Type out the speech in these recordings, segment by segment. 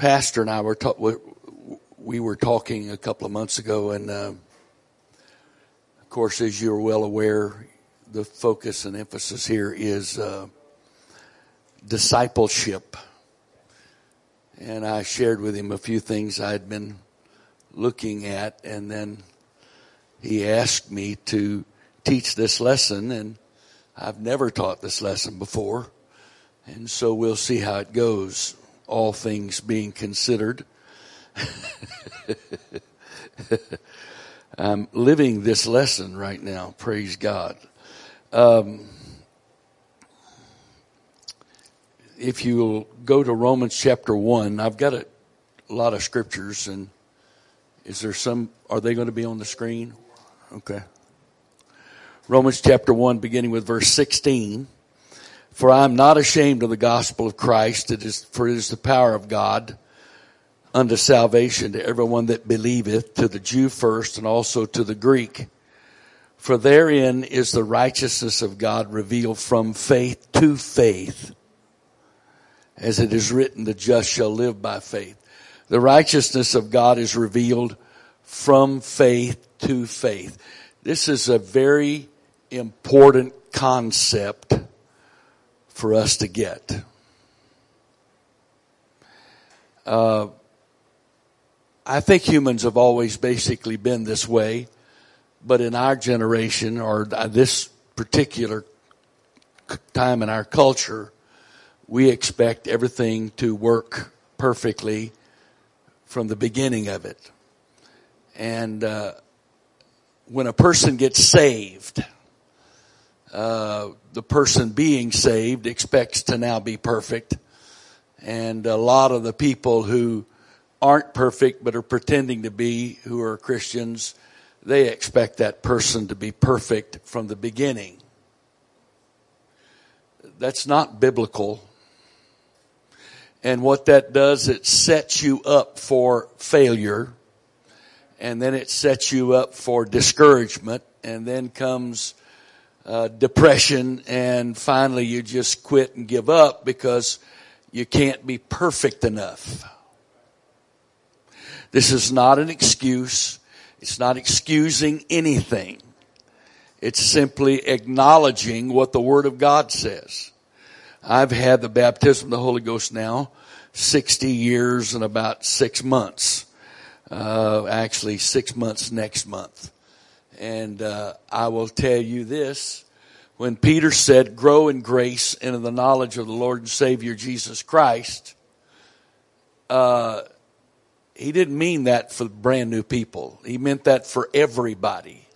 pastor and I were ta- we were talking a couple of months ago, and uh, of course, as you're well aware, the focus and emphasis here is uh, discipleship. And I shared with him a few things I had been looking at, and then he asked me to teach this lesson, and I've never taught this lesson before. And so we'll see how it goes, all things being considered. I'm living this lesson right now, praise God. Um, if you'll go to Romans chapter 1, I've got a, a lot of scriptures, and is there some, are they going to be on the screen? Okay. Romans chapter 1, beginning with verse 16. For I am not ashamed of the gospel of Christ, it is, for it is the power of God unto salvation to everyone that believeth, to the Jew first and also to the Greek. For therein is the righteousness of God revealed from faith to faith. As it is written, the just shall live by faith. The righteousness of God is revealed from faith to faith. This is a very important concept for us to get. Uh, I think humans have always basically been this way, but in our generation or this particular time in our culture, we expect everything to work perfectly from the beginning of it. And uh, when a person gets saved, uh, the person being saved expects to now be perfect. And a lot of the people who aren't perfect but are pretending to be, who are Christians, they expect that person to be perfect from the beginning. That's not biblical. And what that does, it sets you up for failure. And then it sets you up for discouragement. And then comes uh, depression. And finally you just quit and give up because you can't be perfect enough. This is not an excuse. It's not excusing anything. It's simply acknowledging what the Word of God says. I've had the baptism of the Holy Ghost now 60 years and about six months. Uh, actually six months next month. And, uh, I will tell you this. When Peter said, grow in grace and in the knowledge of the Lord and Savior Jesus Christ, uh, he didn't mean that for brand new people. He meant that for everybody.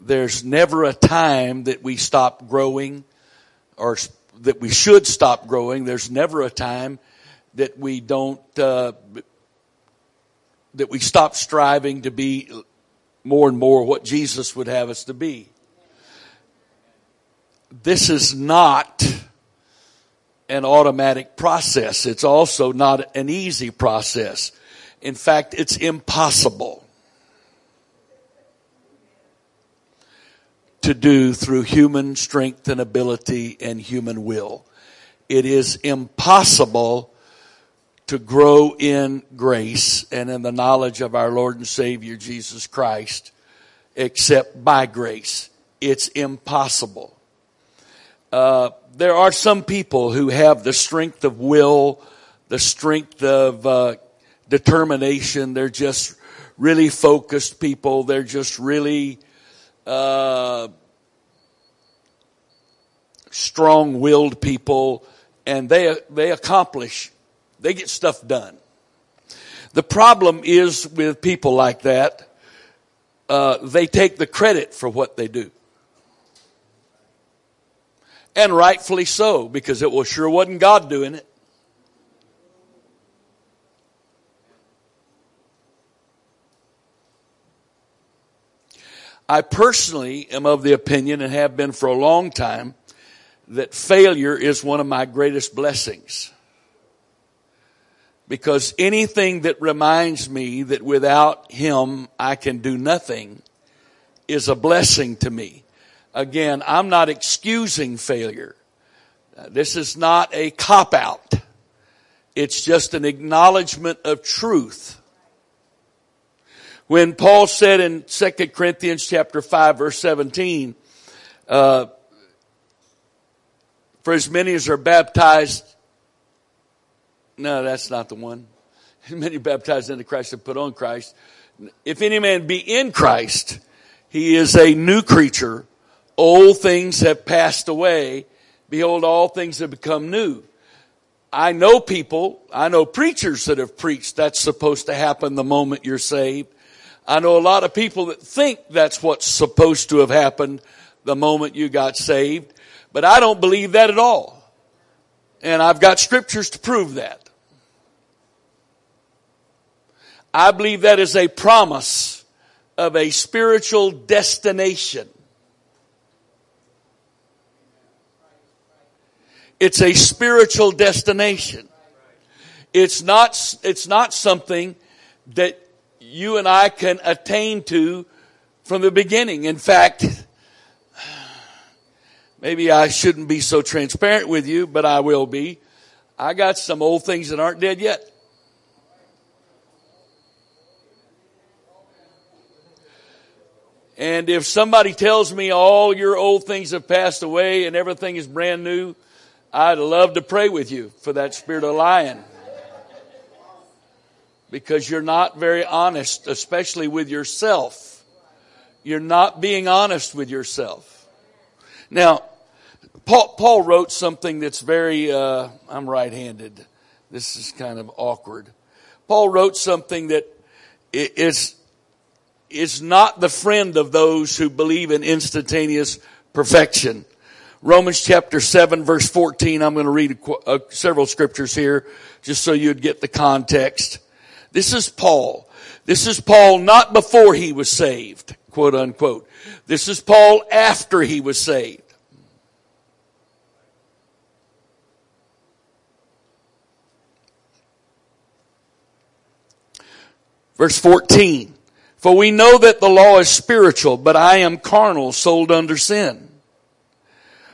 There's never a time that we stop growing or that we should stop growing. There's never a time that we don't, uh, that we stop striving to be more and more what Jesus would have us to be. This is not an automatic process. It's also not an easy process. In fact, it's impossible to do through human strength and ability and human will. It is impossible to grow in grace and in the knowledge of our Lord and Savior Jesus Christ except by grace. It's impossible. Uh, there are some people who have the strength of will, the strength of uh, determination. They're just really focused people. They're just really uh, strong-willed people, and they they accomplish. They get stuff done. The problem is with people like that. Uh, they take the credit for what they do. And rightfully so, because it was sure wasn't God doing it. I personally am of the opinion and have been for a long time that failure is one of my greatest blessings. Because anything that reminds me that without Him I can do nothing is a blessing to me. Again, I'm not excusing failure. This is not a cop out. It's just an acknowledgement of truth. When Paul said in 2 Corinthians chapter 5 verse 17, uh, for as many as are baptized, no, that's not the one. Many baptized into Christ have put on Christ. If any man be in Christ, he is a new creature. Old things have passed away. Behold, all things have become new. I know people, I know preachers that have preached that's supposed to happen the moment you're saved. I know a lot of people that think that's what's supposed to have happened the moment you got saved, but I don't believe that at all. And I've got scriptures to prove that. I believe that is a promise of a spiritual destination. It's a spiritual destination. It's not, it's not something that you and I can attain to from the beginning. In fact, maybe I shouldn't be so transparent with you, but I will be. I got some old things that aren't dead yet. And if somebody tells me all your old things have passed away and everything is brand new, I'd love to pray with you for that spirit of lying. Because you're not very honest, especially with yourself. You're not being honest with yourself. Now, Paul, Paul wrote something that's very, uh, I'm right handed. This is kind of awkward. Paul wrote something that is, is not the friend of those who believe in instantaneous perfection. Romans chapter 7 verse 14. I'm going to read a, uh, several scriptures here just so you'd get the context. This is Paul. This is Paul not before he was saved, quote unquote. This is Paul after he was saved. Verse 14. For we know that the law is spiritual, but I am carnal, sold under sin.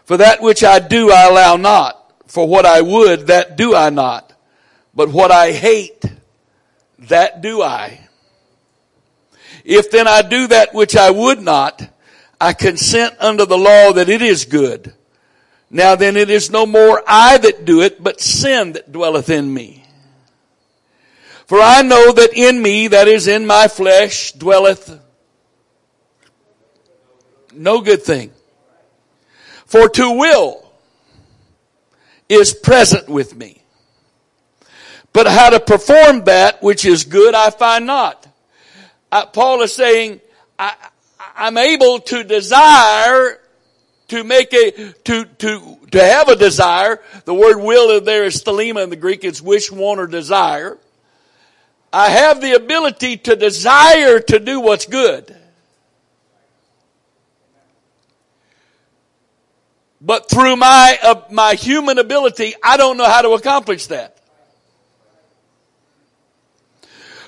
For that which I do I allow not. For what I would, that do I not. But what I hate, that do I. If then I do that which I would not, I consent unto the law that it is good. Now then it is no more I that do it, but sin that dwelleth in me. For I know that in me, that is in my flesh, dwelleth no good thing. For to will is present with me. But how to perform that which is good I find not. Uh, Paul is saying, I, I'm able to desire to make a, to, to, to have a desire. The word will there is thelema in the Greek. It's wish, want, or desire. I have the ability to desire to do what's good. But through my, uh, my human ability, I don't know how to accomplish that.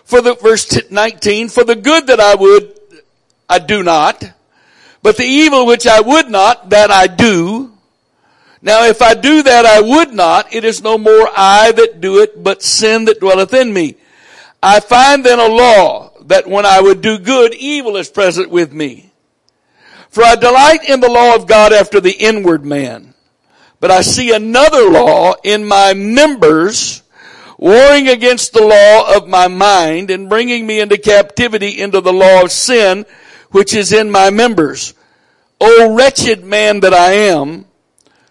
For the verse 19, for the good that I would, I do not, but the evil which I would not, that I do. Now if I do that I would not, it is no more I that do it, but sin that dwelleth in me. I find then a law that when I would do good, evil is present with me. For I delight in the law of God after the inward man. But I see another law in my members, warring against the law of my mind and bringing me into captivity into the law of sin, which is in my members. O wretched man that I am,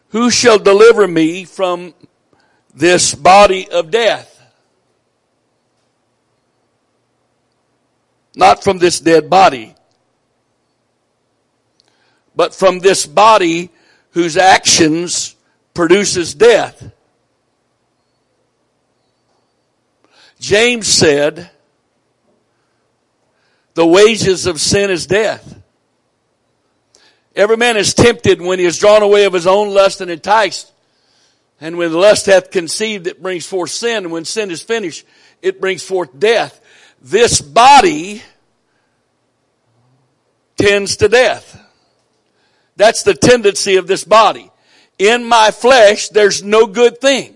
who shall deliver me from this body of death? Not from this dead body, but from this body whose actions produces death. James said, the wages of sin is death. Every man is tempted when he is drawn away of his own lust and enticed. And when lust hath conceived, it brings forth sin. And when sin is finished, it brings forth death. This body tends to death. That's the tendency of this body. In my flesh, there's no good thing.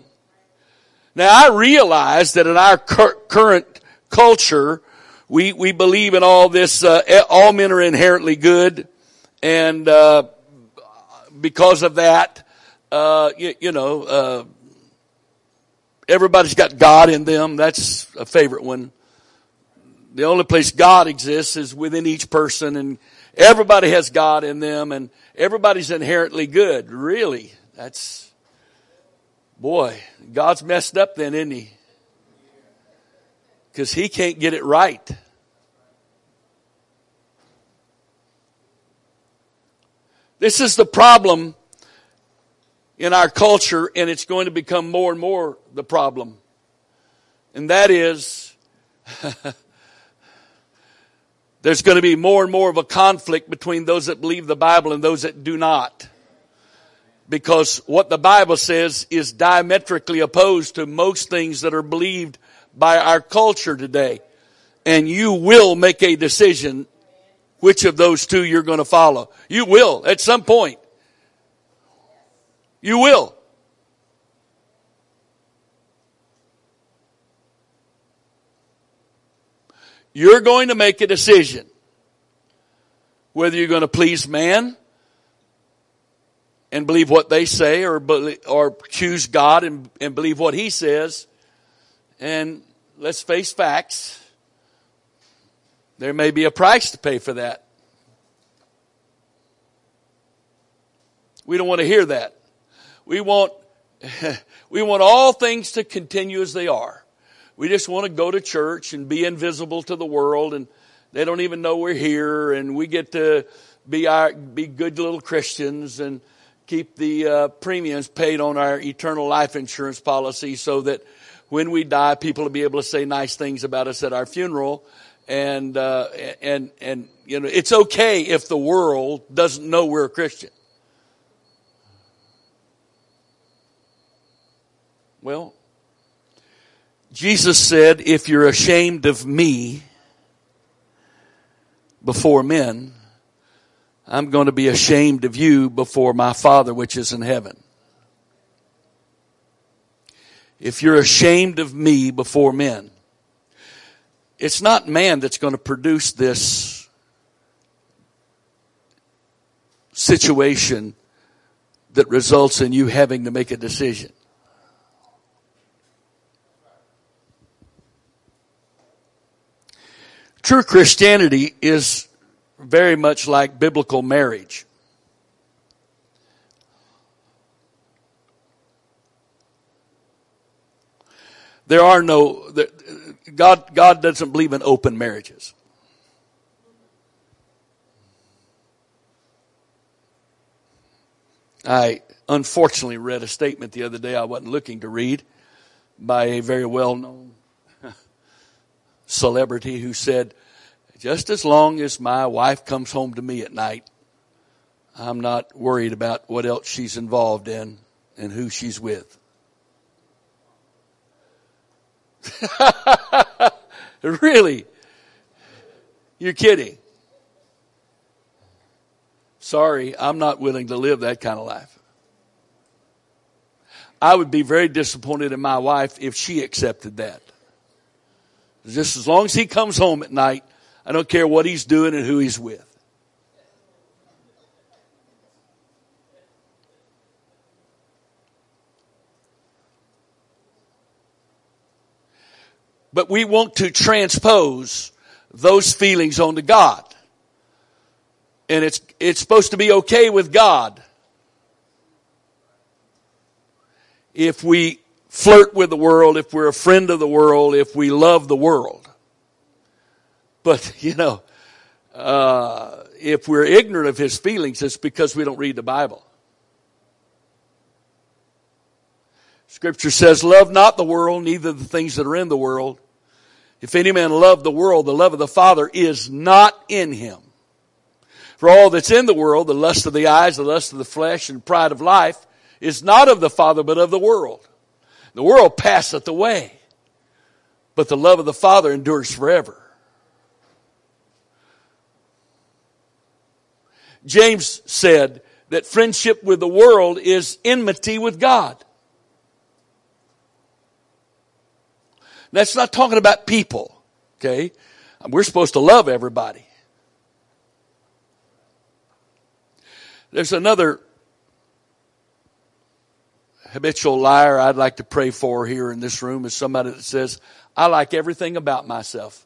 Now I realize that in our cur- current culture, we, we believe in all this, uh, all men are inherently good, and, uh, because of that, uh, you, you, know, uh, everybody's got God in them. That's a favorite one. The only place God exists is within each person and everybody has God in them and everybody's inherently good. Really? That's, boy, God's messed up then, isn't he? Cause he can't get it right. This is the problem in our culture and it's going to become more and more the problem. And that is, there's going to be more and more of a conflict between those that believe the Bible and those that do not. Because what the Bible says is diametrically opposed to most things that are believed by our culture today. And you will make a decision which of those two you're going to follow. You will at some point. You will. You're going to make a decision whether you're going to please man and believe what they say or, or choose God and, and believe what he says. And let's face facts. There may be a price to pay for that. We don't want to hear that. We want, we want all things to continue as they are. We just want to go to church and be invisible to the world and they don't even know we're here and we get to be our, be good little Christians and keep the uh, premiums paid on our eternal life insurance policy so that when we die, people will be able to say nice things about us at our funeral. And, uh, and, and, you know, it's okay if the world doesn't know we're a Christian. Well, Jesus said, if you're ashamed of me before men, I'm going to be ashamed of you before my Father which is in heaven. If you're ashamed of me before men, it's not man that's going to produce this situation that results in you having to make a decision. True Christianity is very much like biblical marriage. There are no, God, God doesn't believe in open marriages. I unfortunately read a statement the other day I wasn't looking to read by a very well known celebrity who said, just as long as my wife comes home to me at night, I'm not worried about what else she's involved in and who she's with. really? You're kidding. Sorry, I'm not willing to live that kind of life. I would be very disappointed in my wife if she accepted that. Just as long as he comes home at night, I don't care what he's doing and who he's with. But we want to transpose those feelings onto God. And it's, it's supposed to be okay with God if we flirt with the world, if we're a friend of the world, if we love the world. But, you know, uh, if we're ignorant of his feelings, it's because we don't read the Bible. Scripture says, love not the world, neither the things that are in the world. If any man love the world, the love of the Father is not in him. For all that's in the world, the lust of the eyes, the lust of the flesh, and pride of life, is not of the Father, but of the world. The world passeth away, but the love of the Father endures forever. James said that friendship with the world is enmity with God. That's not talking about people. Okay. We're supposed to love everybody. There's another habitual liar I'd like to pray for here in this room is somebody that says, I like everything about myself.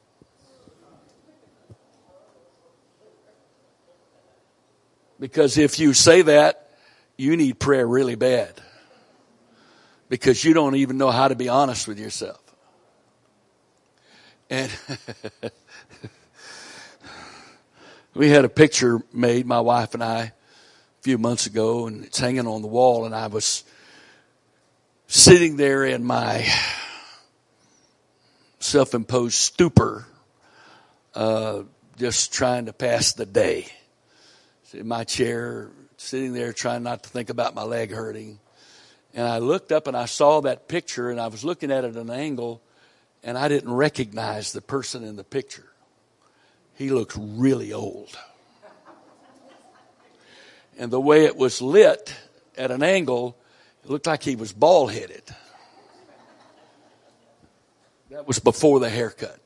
Because if you say that, you need prayer really bad. Because you don't even know how to be honest with yourself. And we had a picture made, my wife and I, a few months ago, and it's hanging on the wall, and I was sitting there in my self imposed stupor, uh, just trying to pass the day in my chair, sitting there trying not to think about my leg hurting. And I looked up and I saw that picture and I was looking at it at an angle and I didn't recognize the person in the picture. He looked really old. And the way it was lit at an angle, it looked like he was bald headed. That was before the haircut.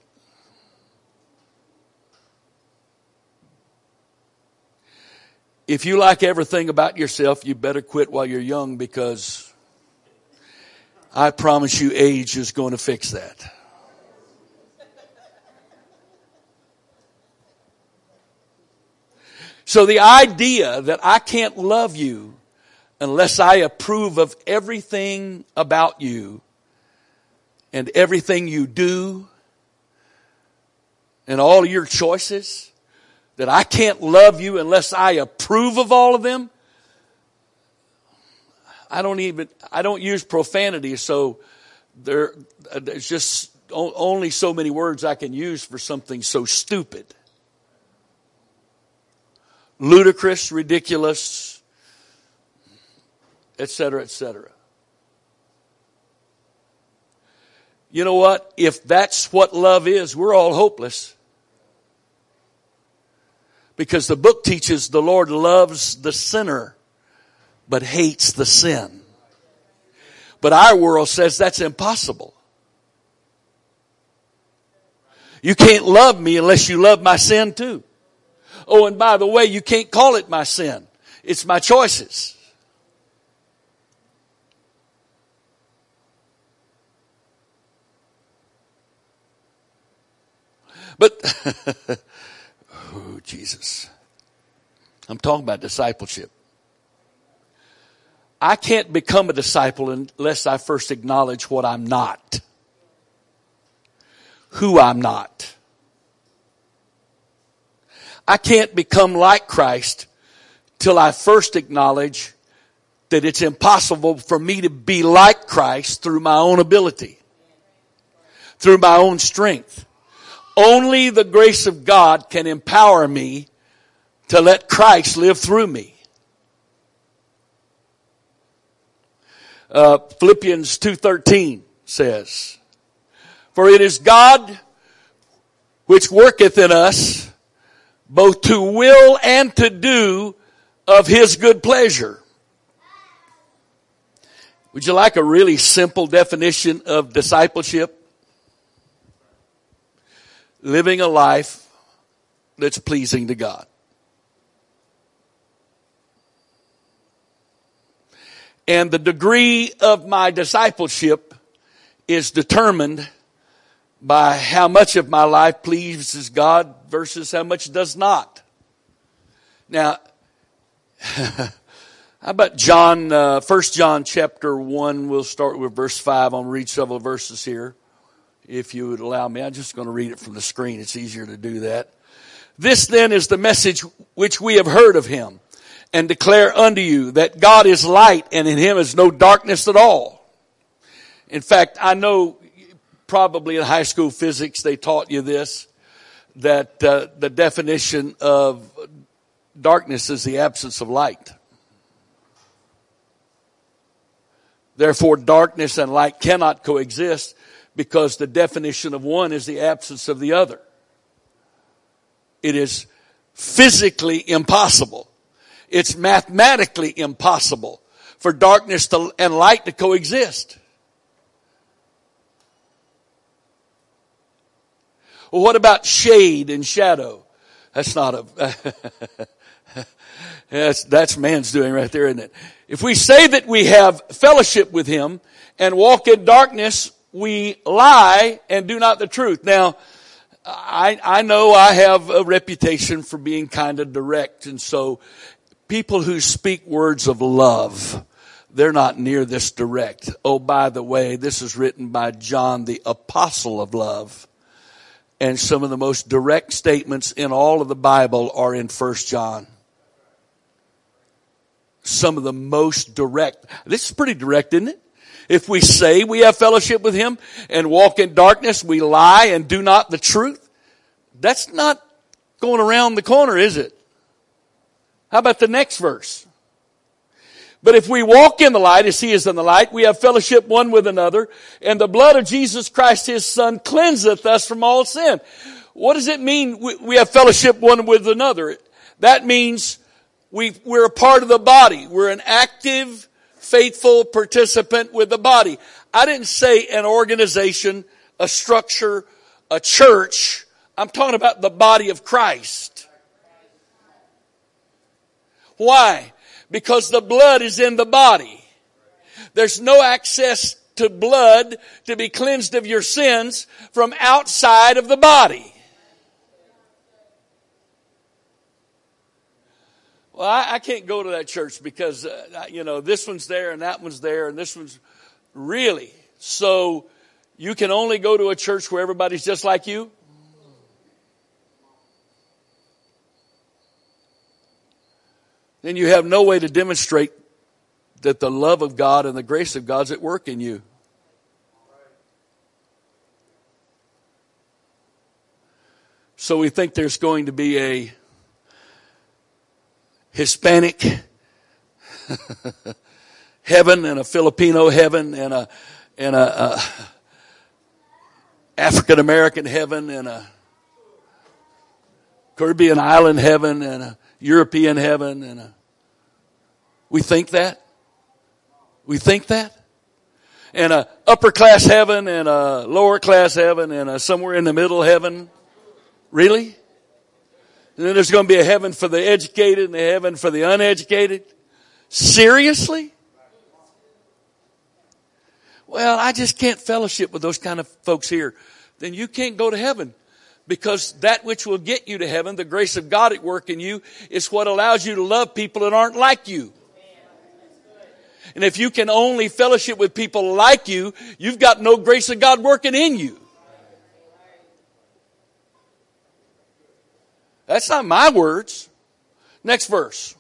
if you like everything about yourself, you better quit while you're young because I promise you age is going to fix that. So the idea that I can't love you unless I approve of everything about you and everything you do and all your choices that I can't love you unless I approve of all of them. I don't even, I don't use profanity, so there, there's just only so many words I can use for something so stupid. Ludicrous, ridiculous, etc., etc. You know what? If that's what love is, we're all hopeless. Because the book teaches the Lord loves the sinner, but hates the sin. But our world says that's impossible. You can't love me unless you love my sin too. Oh, and by the way, you can't call it my sin. It's my choices. But Oh, Jesus. I'm talking about discipleship. I can't become a disciple unless I first acknowledge what I'm not. Who I'm not. I can't become like Christ till I first acknowledge that it's impossible for me to be like Christ through my own ability, through my own strength. Only the grace of God can empower me to let Christ live through me. Uh, Philippians 2.13 says, For it is God which worketh in us both to will and to do of his good pleasure. Would you like a really simple definition of discipleship? Living a life that's pleasing to God. And the degree of my discipleship is determined by how much of my life pleases God versus how much does not. Now, how about John, uh, 1 John chapter 1, we'll start with verse 5. I'll read several verses here if you would allow me. I'm just going to read it from the screen. It's easier to do that. This then is the message which we have heard of him and declare unto you that God is light and in him is no darkness at all. In fact, I know probably in high school physics they taught you this, that uh, the definition of darkness is the absence of light. Therefore, darkness and light cannot coexist because the definition of one is the absence of the other. It is physically impossible. It's mathematically impossible for darkness to, and light to coexist. Well, what about shade and shadow? That's not a, that's, that's man's doing right there, isn't it? If we say that we have fellowship with him and walk in darkness, we lie and do not the truth. Now, I, I know I have a reputation for being kind of direct, and so people who speak words of love, they're not near this direct. Oh, by the way, this is written by John, the apostle of love. And some of the most direct statements in all of the Bible are in First John. Some of the most direct. This is pretty direct, isn't it? If we say we have fellowship with Him and walk in darkness, we lie and do not the truth. That's not going around the corner, is it? How about the next verse? But if we walk in the light as he is in the light, we have fellowship one with another, and the blood of Jesus Christ his son cleanseth us from all sin. What does it mean we have fellowship one with another? That means we, we're a part of the body. We're an active, faithful participant with the body. I didn't say an organization, a structure, a church. I'm talking about the body of Christ. Why? Because the blood is in the body. There's no access to blood to be cleansed of your sins from outside of the body. Well, I, I can't go to that church because, uh, you know, this one's there and that one's there and this one's really. So you can only go to a church where everybody's just like you? then you have no way to demonstrate that the love of God and the grace of God's at work in you. So we think there's going to be a Hispanic heaven and a Filipino heaven and a and a, a African American heaven and a Caribbean island heaven and a European heaven and a, we think that. We think that. And a upper class heaven and a lower class heaven and a somewhere in the middle heaven. Really? And then there's going to be a heaven for the educated and a heaven for the uneducated. Seriously? Well, I just can't fellowship with those kind of folks here. Then you can't go to heaven because that which will get you to heaven, the grace of God at work in you, is what allows you to love people that aren't like you. And if you can only fellowship with people like you, you've got no grace of God working in you. That's not my words. Next verse.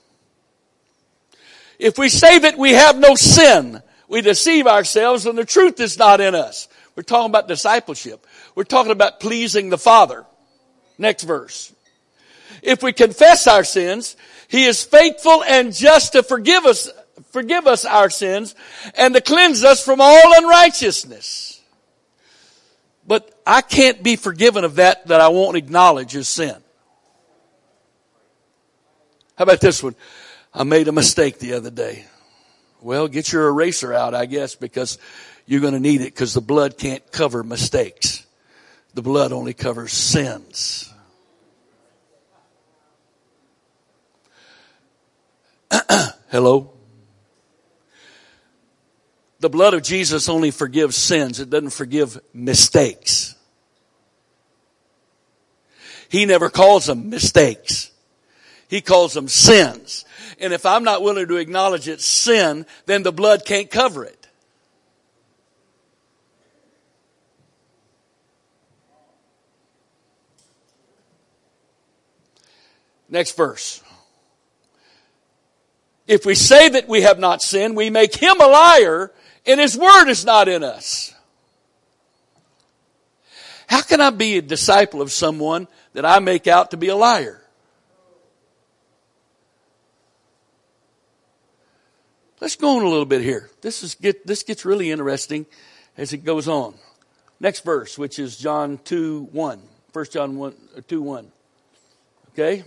If we say that we have no sin, we deceive ourselves and the truth is not in us. We're talking about discipleship. We're talking about pleasing the Father. Next verse. If we confess our sins, He is faithful and just to forgive us, forgive us our sins and to cleanse us from all unrighteousness. But I can't be forgiven of that that I won't acknowledge as sin. How about this one? I made a mistake the other day. Well, get your eraser out, I guess, because you're going to need it because the blood can't cover mistakes. The blood only covers sins. Hello? The blood of Jesus only forgives sins. It doesn't forgive mistakes. He never calls them mistakes. He calls them sins. And if I'm not willing to acknowledge it's sin, then the blood can't cover it. Next verse. If we say that we have not sinned, we make him a liar and his word is not in us. How can I be a disciple of someone that I make out to be a liar? Let's go on a little bit here. This is get, this gets really interesting as it goes on. Next verse, which is John 2 1. 1 John 1, uh, 2 1. Okay?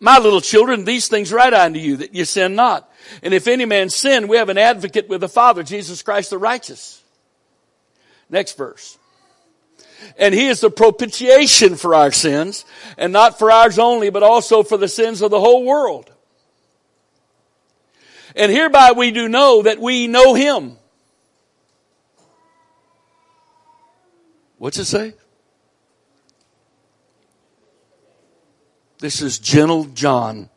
My little children, these things write unto you that you sin not. And if any man sin, we have an advocate with the Father, Jesus Christ the righteous. Next verse. And he is the propitiation for our sins, and not for ours only, but also for the sins of the whole world. And hereby we do know that we know him. What's it say? This is gentle John.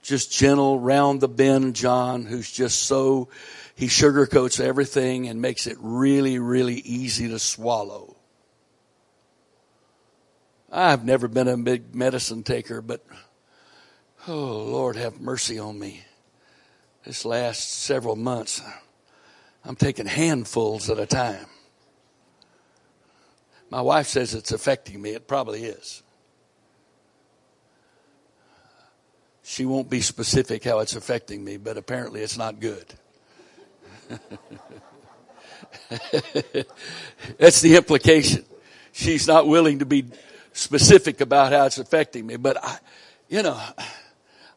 Just gentle, round the bend John, who's just so, he sugarcoats everything and makes it really, really easy to swallow. I've never been a big medicine taker, but oh Lord, have mercy on me. This last several months, I'm taking handfuls at a time. My wife says it's affecting me. It probably is. She won't be specific how it's affecting me, but apparently it's not good. That's the implication. She's not willing to be specific about how it's affecting me, but I, you know,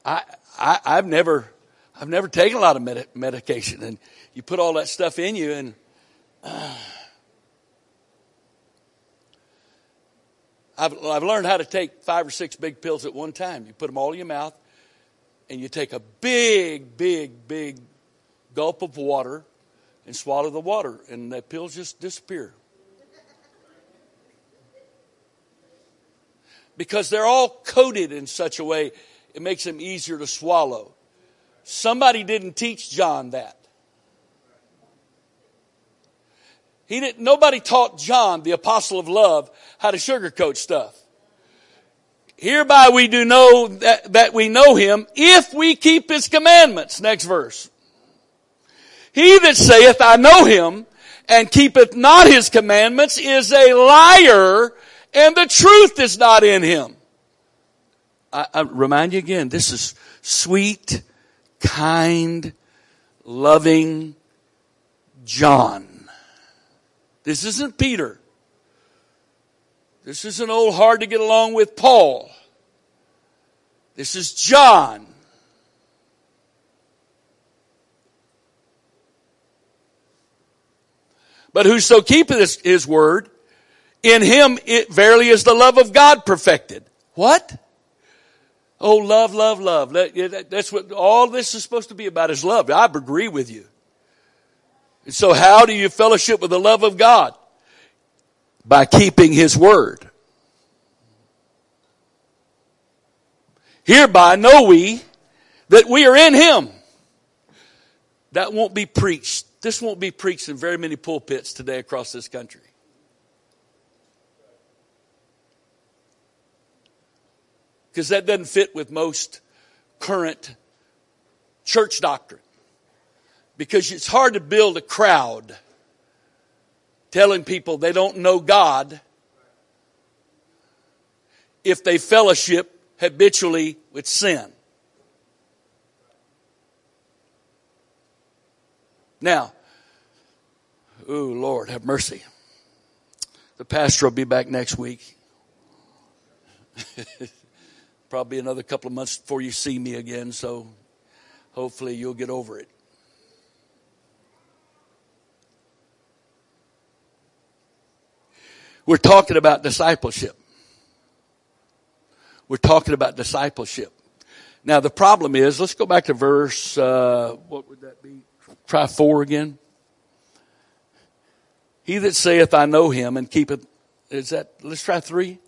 I, I, I've never, I've never taken a lot of med- medication and you put all that stuff in you and, uh, I've, I've learned how to take five or six big pills at one time. You put them all in your mouth and you take a big, big, big gulp of water and swallow the water, and the pills just disappear. Because they're all coated in such a way, it makes them easier to swallow. Somebody didn't teach John that. He didn't, nobody taught John, the apostle of love, how to sugarcoat stuff. Hereby we do know that, that we know him if we keep his commandments. Next verse. He that saith, I know him, and keepeth not his commandments is a liar, and the truth is not in him. I, I remind you again, this is sweet, kind, loving John. This isn't Peter. This isn't old hard to get along with Paul. This is John. But whoso keepeth his, his word, in him it verily is the love of God perfected. What? Oh, love, love, love. That's what all this is supposed to be about is love. I agree with you. So how do you fellowship with the love of God? by keeping his word. Hereby know we that we are in him. That won't be preached. This won't be preached in very many pulpits today across this country. Because that doesn't fit with most current church doctrine. Because it's hard to build a crowd telling people they don't know God if they fellowship habitually with sin. Now, oh Lord, have mercy. The pastor will be back next week. Probably another couple of months before you see me again, so hopefully you'll get over it. We're talking about discipleship. We're talking about discipleship. Now the problem is, let's go back to verse, uh, what would that be? Try four again. He that saith, I know him and keepeth, is that, let's try three.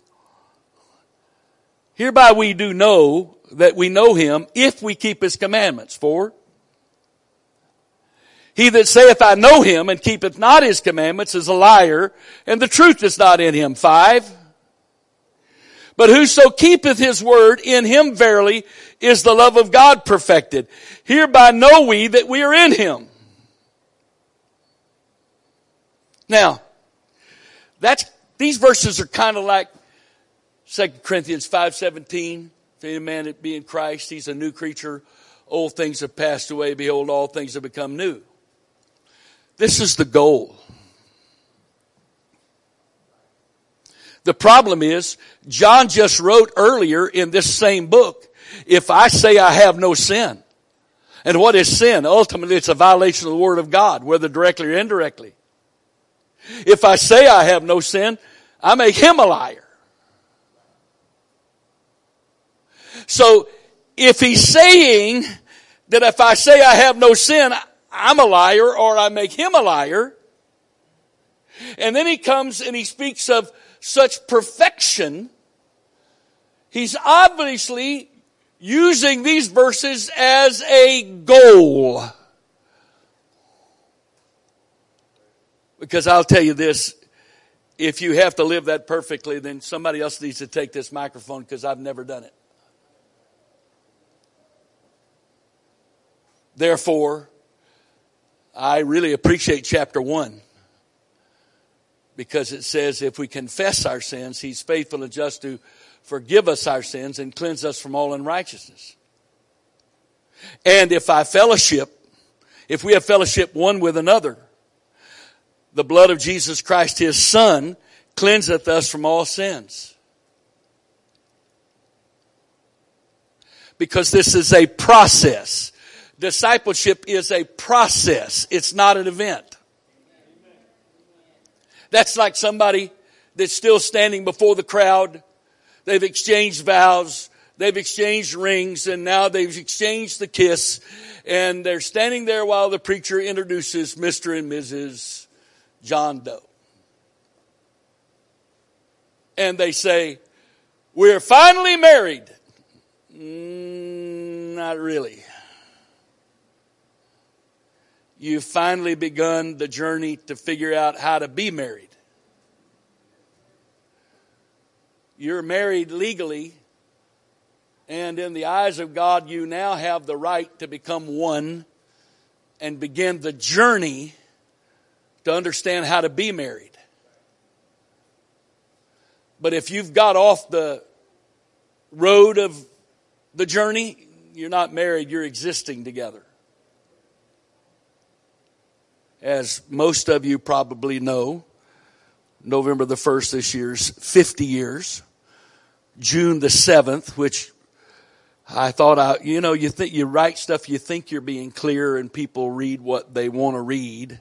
Hereby we do know that we know him if we keep his commandments. For He that saith, I know him and keepeth not his commandments is a liar, and the truth is not in him. Five. But whoso keepeth his word, in him verily is the love of God perfected. Hereby know we that we are in him. Now, that's, these verses are kind of like 2 Corinthians 5.17. If any man be in Christ, he's a new creature. Old things have passed away. Behold, all things have become new. This is the goal. The problem is, John just wrote earlier in this same book, if I say I have no sin. And what is sin? Ultimately, it's a violation of the Word of God, whether directly or indirectly. If I say I have no sin, I make him a liar. So if he's saying that if I say I have no sin, I'm a liar or I make him a liar, and then he comes and he speaks of such perfection, he's obviously using these verses as a goal. Because I'll tell you this, if you have to live that perfectly, then somebody else needs to take this microphone because I've never done it. Therefore, I really appreciate chapter one because it says if we confess our sins, He's faithful and just to forgive us our sins and cleanse us from all unrighteousness. And if I fellowship, if we have fellowship one with another, the blood of Jesus Christ, His Son, cleanseth us from all sins. Because this is a process. Discipleship is a process. It's not an event. That's like somebody that's still standing before the crowd. They've exchanged vows. They've exchanged rings and now they've exchanged the kiss and they're standing there while the preacher introduces Mr. and Mrs. John Doe. And they say, we're finally married. Mm, not really you've finally begun the journey to figure out how to be married. You're married legally, and in the eyes of God, you now have the right to become one and begin the journey to understand how to be married. But if you've got off the road of the journey, you're not married, you're existing together as most of you probably know, November the 1st this year's 50 years. June the 7th, which I thought I, you know, you think you write stuff, you think you're being clear and people read what they want to read.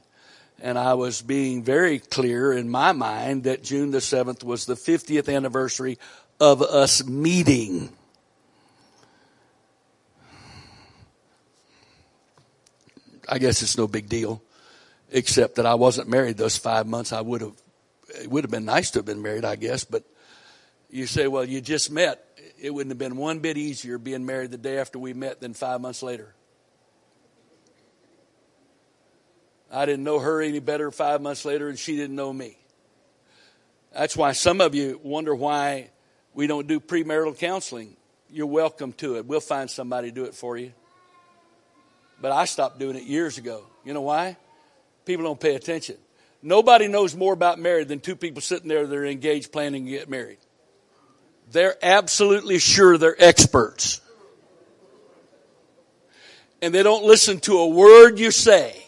And I was being very clear in my mind that June the 7th was the 50th anniversary of us meeting. I guess it's no big deal except that I wasn't married those five months. I would have, it would have been nice to have been married, I guess, but you say, well, you just met. It wouldn't have been one bit easier being married the day after we met than five months later. I didn't know her any better five months later, and she didn't know me. That's why some of you wonder why we don't do premarital counseling. You're welcome to it. We'll find somebody to do it for you. But I stopped doing it years ago. You know why? People don't pay attention. Nobody knows more about marriage than two people sitting there that are engaged planning to get married. They're absolutely sure they're experts. And they don't listen to a word you say.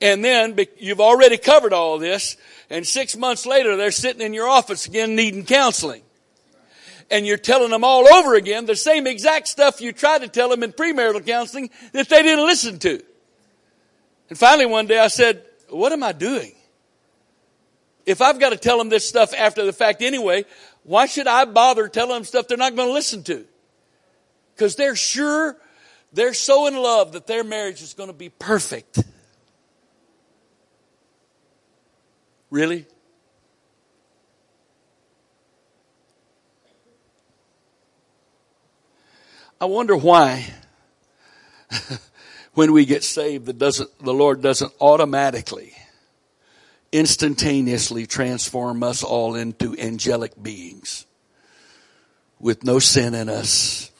And then you've already covered all this, and six months later they're sitting in your office again needing counseling. And you're telling them all over again the same exact stuff you tried to tell them in premarital counseling that they didn't listen to. And finally one day I said, what am I doing? If I've got to tell them this stuff after the fact anyway, why should I bother telling them stuff they're not going to listen to? Because they're sure, they're so in love that their marriage is going to be perfect. Really? I wonder why when we get saved, the, doesn't, the Lord doesn't automatically, instantaneously transform us all into angelic beings with no sin in us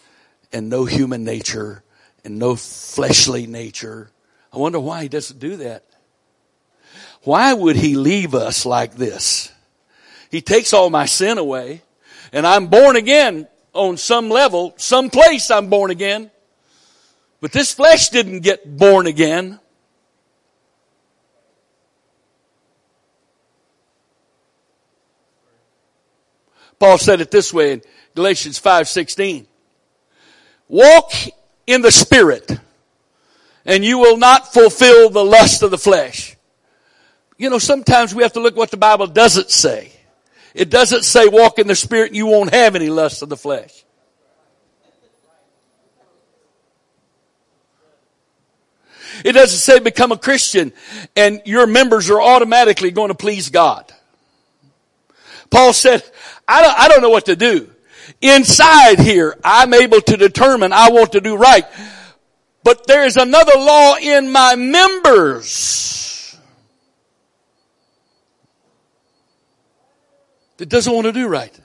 and no human nature and no fleshly nature. I wonder why he doesn't do that. Why would he leave us like this? He takes all my sin away and I'm born again on some level, some place I'm born again. But this flesh didn't get born again. Paul said it this way in Galatians 5:16. Walk in the spirit and you will not fulfill the lust of the flesh. you know, sometimes we have to look what the Bible doesn't say. It doesn't say walk in the spirit and you won't have any lust of the flesh. It doesn't say become a Christian and your members are automatically going to please God. Paul said, I don't, I don't know what to do. Inside here, I'm able to determine I want to do right. But there is another law in my members that doesn't want to do right.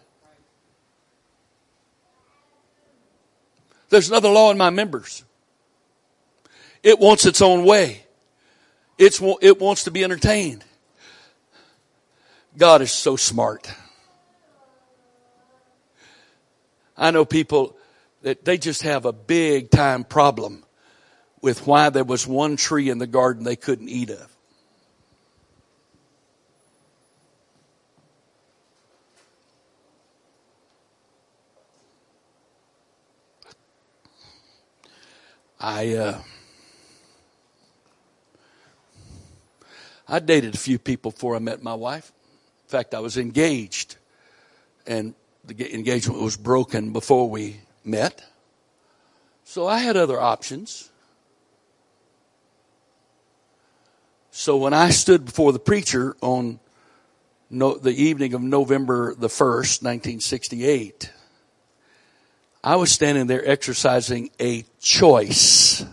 There's another law in my members. It wants its own way. It's, it wants to be entertained. God is so smart. I know people that they just have a big time problem with why there was one tree in the garden they couldn't eat of. I uh, I dated a few people before I met my wife. In fact, I was engaged, and the engagement was broken before we met. So I had other options. So when I stood before the preacher on no, the evening of November the 1st, 1968, I was standing there exercising a choice.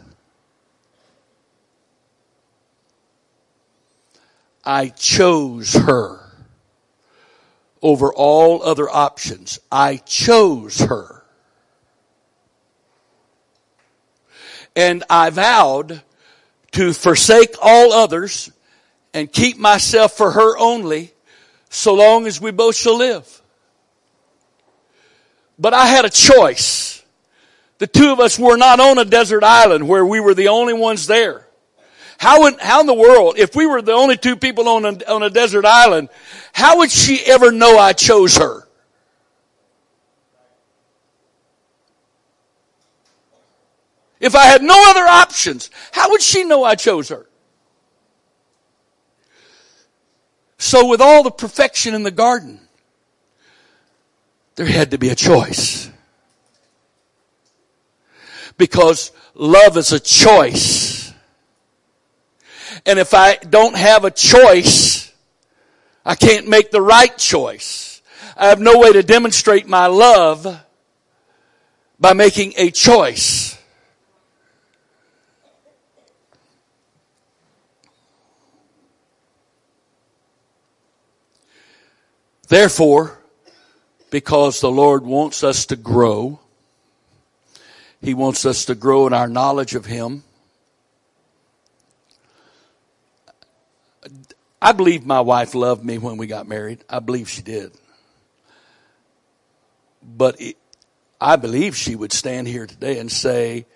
I chose her over all other options. I chose her. And I vowed to forsake all others and keep myself for her only so long as we both shall live. But I had a choice. The two of us were not on a desert island where we were the only ones there. How in, how in the world, if we were the only two people on a, on a desert island, how would she ever know I chose her? If I had no other options, how would she know I chose her? So with all the perfection in the garden, there had to be a choice. Because love is a choice. And if I don't have a choice, I can't make the right choice. I have no way to demonstrate my love by making a choice. Therefore, because the Lord wants us to grow, He wants us to grow in our knowledge of Him. I believe my wife loved me when we got married. I believe she did. But it, I believe she would stand here today and say,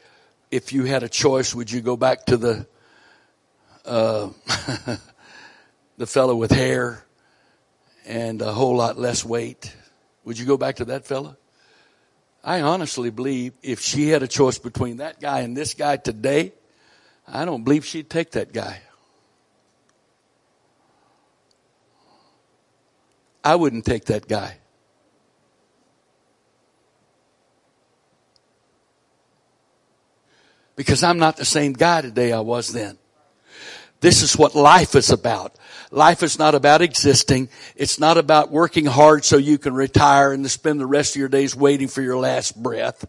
if you had a choice, would you go back to the, uh, the fellow with hair and a whole lot less weight? Would you go back to that fellow? I honestly believe if she had a choice between that guy and this guy today, I don't believe she'd take that guy. I wouldn't take that guy. Because I'm not the same guy today I was then. This is what life is about. Life is not about existing. It's not about working hard so you can retire and spend the rest of your days waiting for your last breath.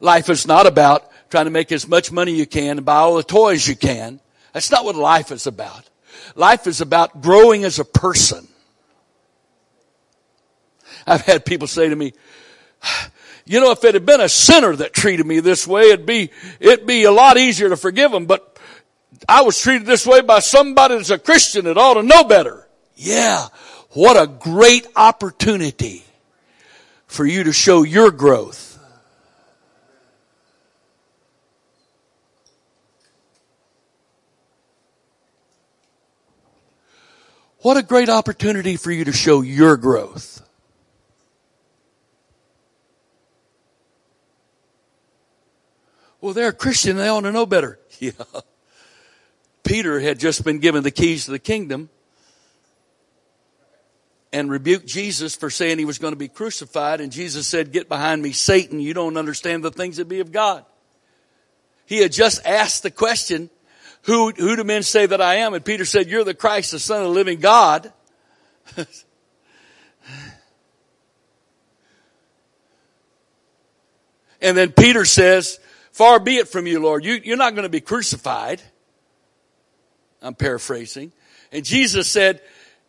Life is not about trying to make as much money you can and buy all the toys you can. That's not what life is about. Life is about growing as a person. I've had people say to me, you know, if it had been a sinner that treated me this way, it'd be, it'd be a lot easier to forgive them, but I was treated this way by somebody that's a Christian that ought to know better. Yeah. What a great opportunity for you to show your growth. What a great opportunity for you to show your growth. Well, they're a Christian. They ought to know better. Yeah. Peter had just been given the keys to the kingdom and rebuked Jesus for saying he was going to be crucified. And Jesus said, Get behind me, Satan. You don't understand the things that be of God. He had just asked the question, Who, who do men say that I am? And Peter said, You're the Christ, the Son of the living God. and then Peter says, Far be it from you, Lord. You, you're not going to be crucified. I'm paraphrasing. And Jesus said,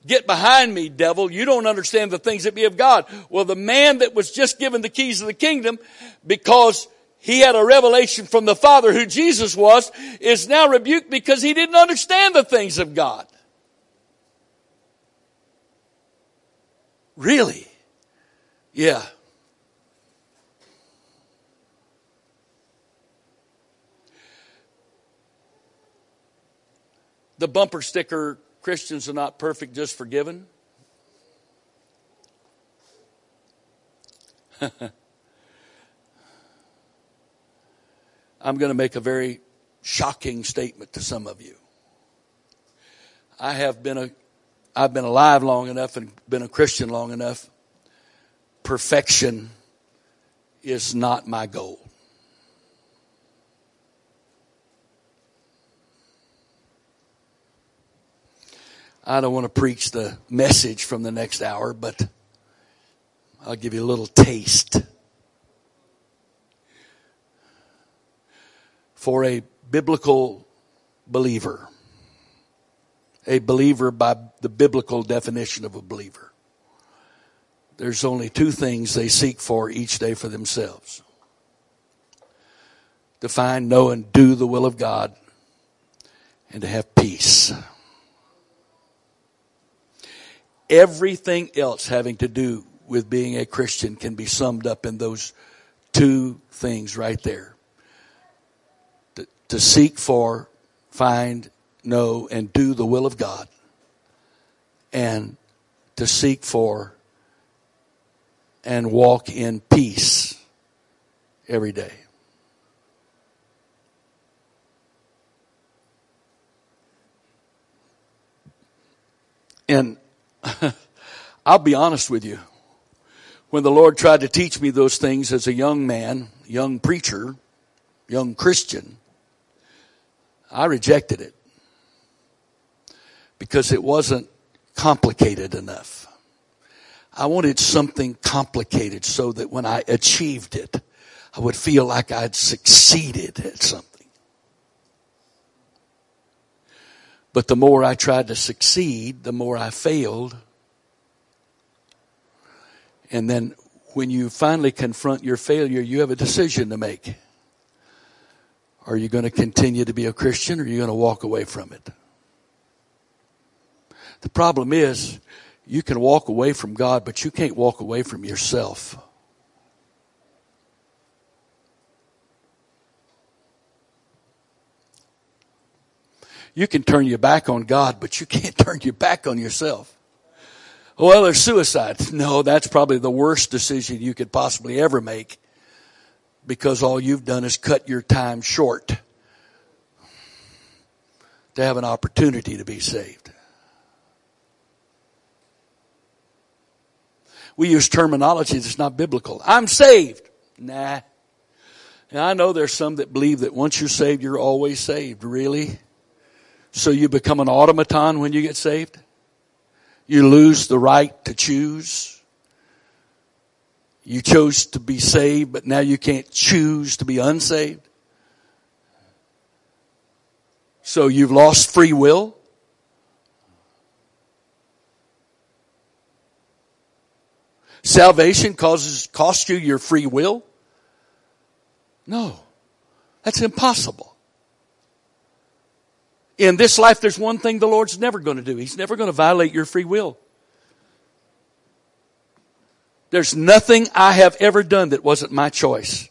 Get behind me, devil. You don't understand the things that be of God. Well, the man that was just given the keys of the kingdom because he had a revelation from the Father who Jesus was is now rebuked because he didn't understand the things of God. Really? Yeah. The bumper sticker Christians are not perfect, just forgiven? I'm going to make a very shocking statement to some of you. I have been a I've been alive long enough and been a Christian long enough. Perfection is not my goal. I don't want to preach the message from the next hour, but I'll give you a little taste. For a biblical believer, a believer by the biblical definition of a believer, there's only two things they seek for each day for themselves. To find, know, and do the will of God, and to have peace. Everything else having to do with being a Christian can be summed up in those two things right there. To, seek for, find, know, and do the will of God. And to seek for and walk in peace every day. And I'll be honest with you. When the Lord tried to teach me those things as a young man, young preacher, young Christian, I rejected it because it wasn't complicated enough. I wanted something complicated so that when I achieved it, I would feel like I'd succeeded at something. But the more I tried to succeed, the more I failed. And then when you finally confront your failure, you have a decision to make. Are you going to continue to be a Christian or are you going to walk away from it? The problem is you can walk away from God, but you can't walk away from yourself. You can turn your back on God, but you can't turn your back on yourself. Well, there's suicide. No, that's probably the worst decision you could possibly ever make because all you've done is cut your time short to have an opportunity to be saved. We use terminology that's not biblical. I'm saved. Nah. I know there's some that believe that once you're saved, you're always saved. Really? So you become an automaton when you get saved? You lose the right to choose? You chose to be saved, but now you can't choose to be unsaved? So you've lost free will? Salvation causes, costs you your free will? No. That's impossible in this life, there's one thing the Lord's never going to do. He's never going to violate your free will. There's nothing I have ever done that wasn't my choice.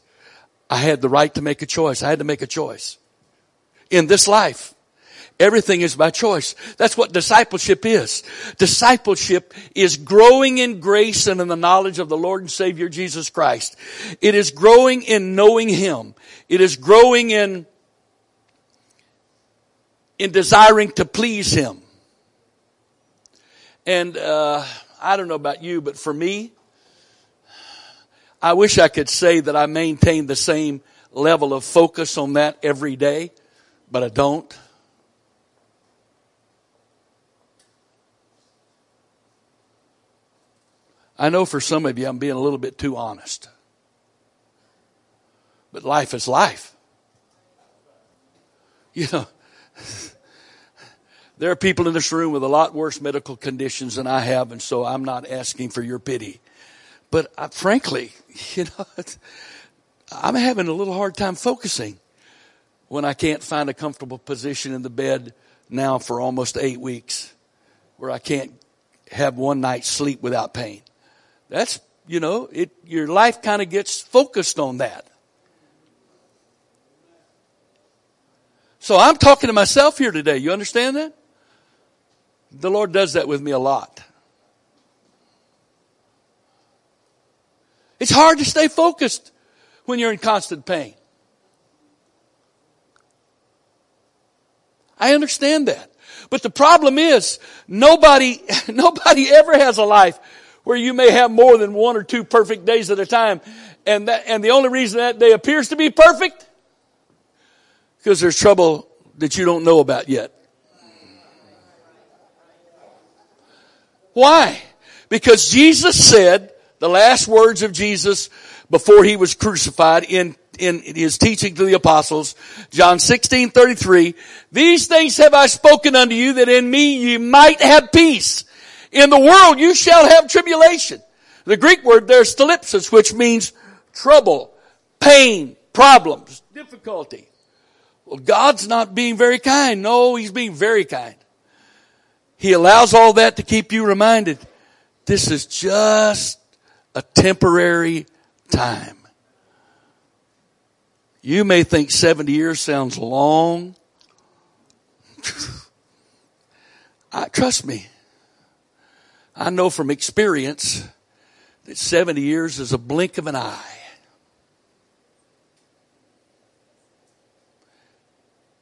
I had the right to make a choice. I had to make a choice in this life. Everything is by choice. That's what discipleship is. Discipleship is growing in grace and in the knowledge of the Lord and Savior Jesus Christ. It is growing in knowing Him. It is growing in, in desiring to please Him. And, uh, I don't know about you, but for me, I wish I could say that I maintain the same level of focus on that every day, but I don't. I know for some of you I'm being a little bit too honest. But life is life. You know, there are people in this room with a lot worse medical conditions than I have, and so I'm not asking for your pity. But uh, frankly, you know, I'm having a little hard time focusing when I can't find a comfortable position in the bed now for almost eight weeks, where I can't have one night's sleep without pain. That's, you know, it, your life kind of gets focused on that. So I'm talking to myself here today. You understand that? The Lord does that with me a lot. It's hard to stay focused when you're in constant pain. I understand that. But the problem is, nobody, nobody ever has a life where you may have more than one or two perfect days at a time. And that, and the only reason that day appears to be perfect, because there's trouble that you don't know about yet. Why? Because Jesus said, the last words of Jesus before he was crucified in, in his teaching to the apostles, John 16, 33, these things have I spoken unto you that in me you might have peace. In the world you shall have tribulation. The Greek word there is thlipsis, which means trouble, pain, problems, difficulty. Well, God's not being very kind. No, He's being very kind. He allows all that to keep you reminded this is just a temporary time. You may think 70 years sounds long. I, trust me, I know from experience that 70 years is a blink of an eye.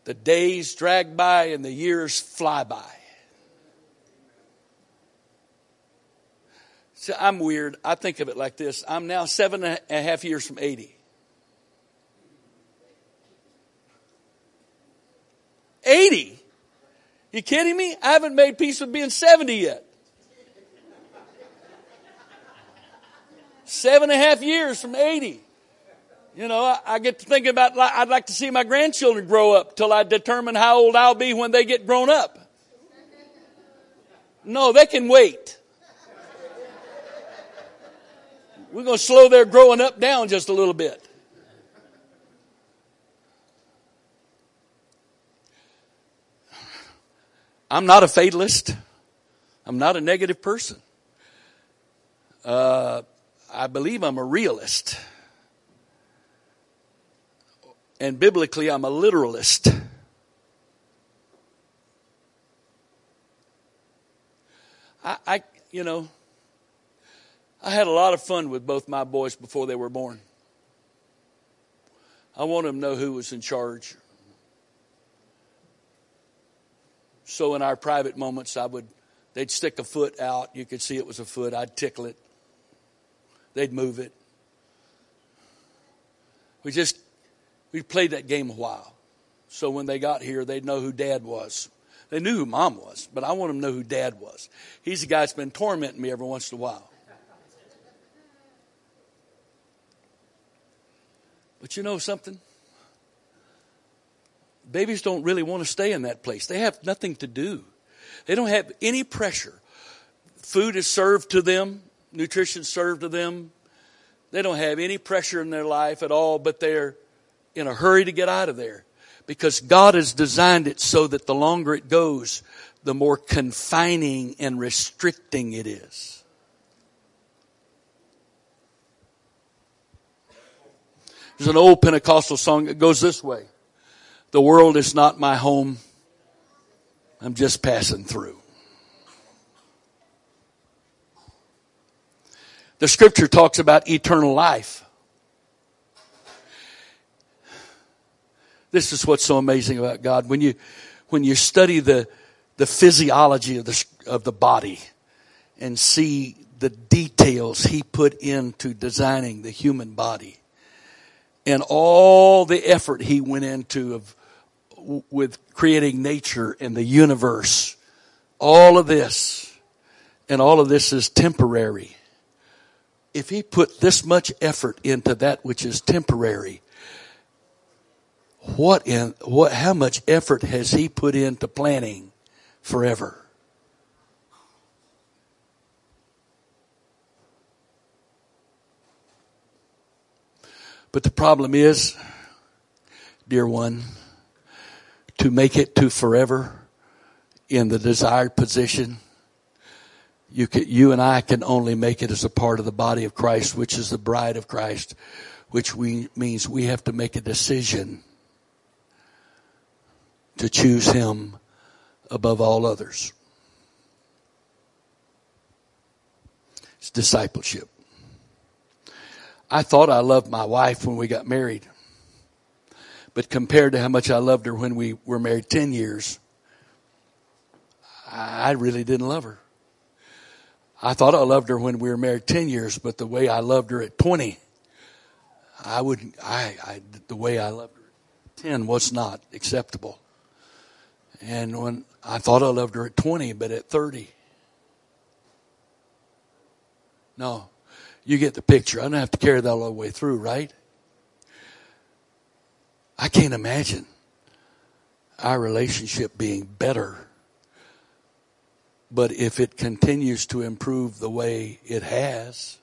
The days drag by and the years fly by. So I'm weird. I think of it like this. I'm now seven and a half years from 80. 80? You kidding me? I haven't made peace with being 70 yet. Seven and a half years from 80. You know, I, I get to thinking about, I'd like to see my grandchildren grow up till I determine how old I'll be when they get grown up. No, they can wait. We're going to slow their growing up down just a little bit. I'm not a fatalist. I'm not a negative person. Uh, I believe I'm a realist. And biblically, I'm a literalist. I, I, you know, I had a lot of fun with both my boys before they were born. I wanted them to know who was in charge. So in our private moments, I would, they'd stick a foot out. You could see it was a foot. I'd tickle it they'd move it. We just, we played that game a while. So when they got here, they'd know who dad was. They knew who mom was, but I want them to know who dad was. He's the guy that's been tormenting me every once in a while. But you know something? Babies don't really want to stay in that place. They have nothing to do. They don't have any pressure. Food is served to them nutrition served to them. They don't have any pressure in their life at all, but they're in a hurry to get out of there because God has designed it so that the longer it goes, the more confining and restricting it is. There's an old Pentecostal song that goes this way The world is not my home, I'm just passing through. The scripture talks about eternal life. This is what's so amazing about God. When you, when you study the, the physiology of the, of the body and see the details he put into designing the human body and all the effort he went into of, with creating nature and the universe, all of this, and all of this is temporary if he put this much effort into that which is temporary, what in what how much effort has he put into planning forever? But the problem is, dear one, to make it to forever in the desired position you, can, you and I can only make it as a part of the body of Christ, which is the bride of Christ, which we, means we have to make a decision to choose Him above all others. It's discipleship. I thought I loved my wife when we got married. But compared to how much I loved her when we were married 10 years, I really didn't love her. I thought I loved her when we were married 10 years, but the way I loved her at 20, I wouldn't, I, I, the way I loved her at 10 was not acceptable. And when I thought I loved her at 20, but at 30, no, you get the picture. I don't have to carry that all the way through, right? I can't imagine our relationship being better but if it continues to improve the way it has,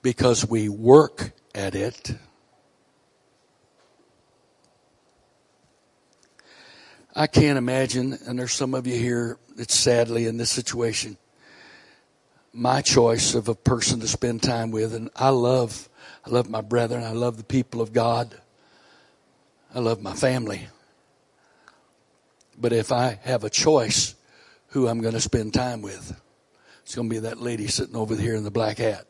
because we work at it, I can't imagine, and there's some of you here that's sadly in this situation, my choice of a person to spend time with, and I love, I love my brethren, I love the people of God, I love my family. But if I have a choice who I'm going to spend time with. It's going to be that lady sitting over here in the black hat.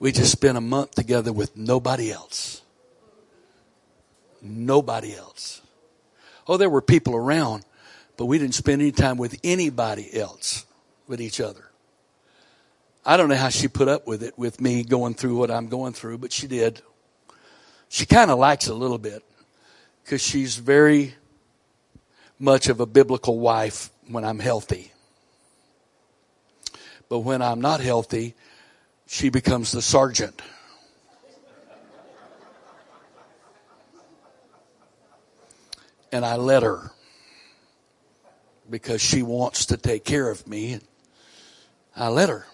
We just spent a month together with nobody else. Nobody else. Oh, there were people around, but we didn't spend any time with anybody else with each other. I don't know how she put up with it with me going through what I'm going through, but she did. She kind of likes a little bit because she's very much of a biblical wife when I'm healthy. But when I'm not healthy, she becomes the sergeant. And I let her because she wants to take care of me. I let her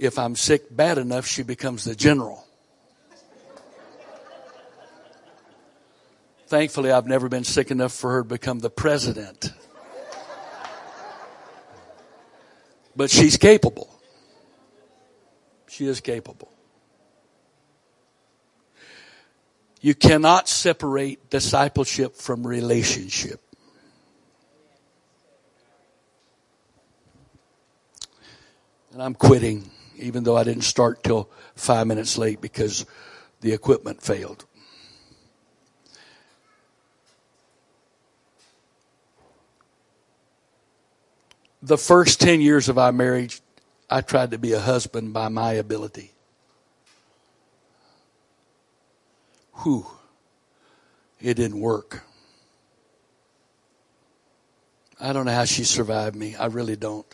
if I'm sick bad enough, she becomes the general. Thankfully, I've never been sick enough for her to become the president. But she's capable. She is capable. You cannot separate discipleship from relationship. And I'm quitting even though I didn't start till five minutes late because the equipment failed. The first 10 years of our marriage, I tried to be a husband by my ability. Whew. It didn't work. I don't know how she survived me. I really don't.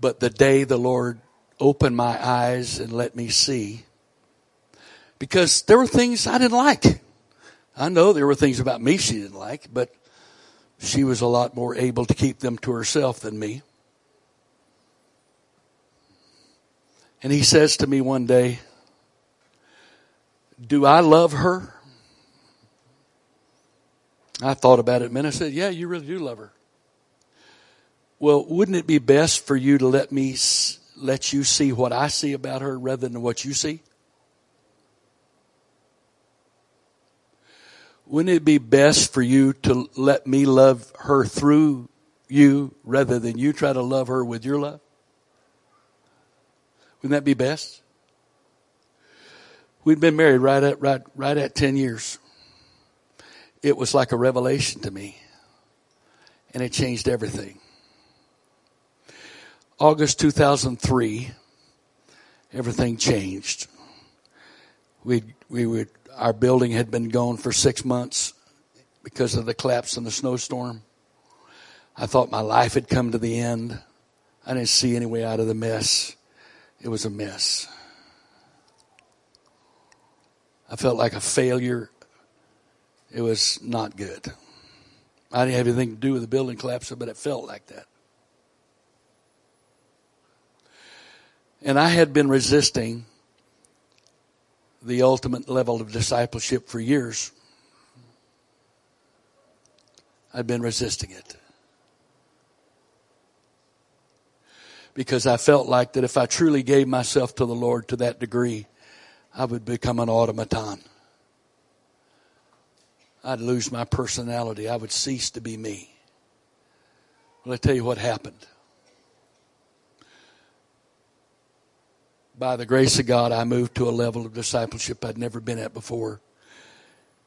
But the day the Lord opened my eyes and let me see, because there were things I didn't like. I know there were things about me she didn't like, but she was a lot more able to keep them to herself than me. And he says to me one day, Do I love her? I thought about it a minute. I said, Yeah, you really do love her. Well, wouldn't it be best for you to let me let you see what I see about her rather than what you see? Wouldn't it be best for you to let me love her through you rather than you try to love her with your love? Wouldn't that be best? We'd been married right at right right at ten years. It was like a revelation to me, and it changed everything. August 2003, everything changed. We we would our building had been gone for six months because of the collapse and the snowstorm. I thought my life had come to the end. I didn't see any way out of the mess. It was a mess. I felt like a failure. It was not good. I didn't have anything to do with the building collapsing, but it felt like that. And I had been resisting the ultimate level of discipleship for years. I'd been resisting it. Because I felt like that if I truly gave myself to the Lord to that degree, I would become an automaton. I'd lose my personality. I would cease to be me. Well, I tell you what happened. by the grace of God, I moved to a level of discipleship I'd never been at before.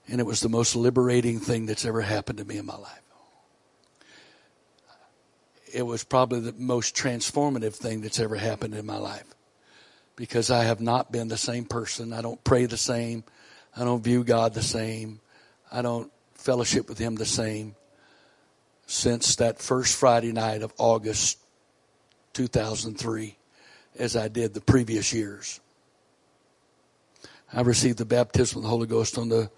And it was the most liberating thing that's ever happened to me in my life. It was probably the most transformative thing that's ever happened in my life. Because I have not been the same person. I don't pray the same. I don't view God the same. I don't fellowship with Him the same since that first Friday night of August 2003 as I did the previous years. I received the baptism of the Holy Ghost on the,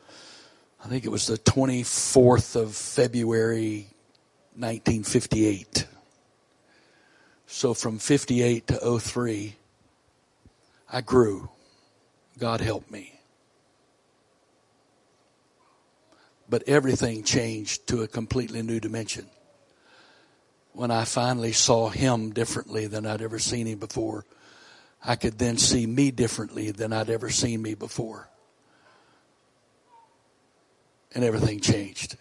I think it was the 24th of February, 1958. So from 58 to 03, I grew. God helped me. But everything changed to a completely new dimension when I finally saw him differently than I'd ever seen him before, I could then see me differently than I'd ever seen me before. And everything changed.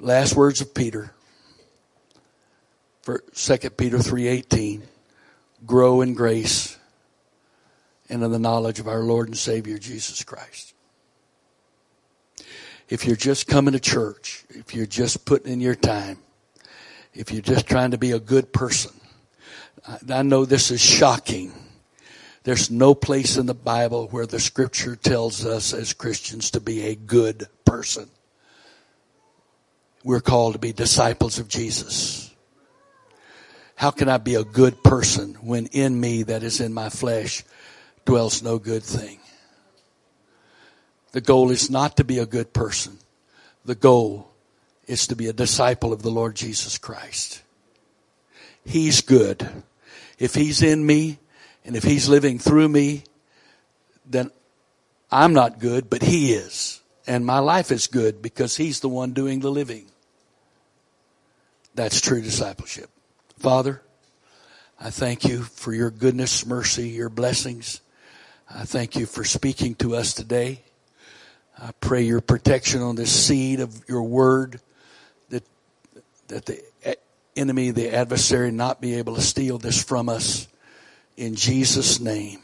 Last words of Peter. For 2 Peter 3:18, grow in grace and in the knowledge of our Lord and Savior Jesus Christ if you're just coming to church, if you're just putting in your time, if you're just trying to be a good person, I know this is shocking. There's no place in the Bible where the scripture tells us as Christians to be a good person. We're called to be disciples of Jesus. How can I be a good person when in me that is in my flesh dwells no good thing? The goal is not to be a good person. The goal is to be a disciple of the Lord Jesus Christ. He's good. If He's in me and if He's living through me, then I'm not good, but He is. And my life is good because He's the one doing the living. That's true discipleship. Father, I thank you for your goodness, mercy, your blessings. I thank you for speaking to us today. I pray your protection on this seed of your word that, that the enemy, the adversary not be able to steal this from us in Jesus name.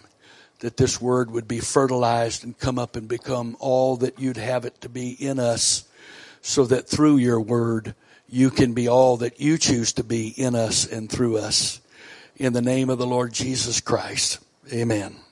That this word would be fertilized and come up and become all that you'd have it to be in us so that through your word you can be all that you choose to be in us and through us. In the name of the Lord Jesus Christ. Amen.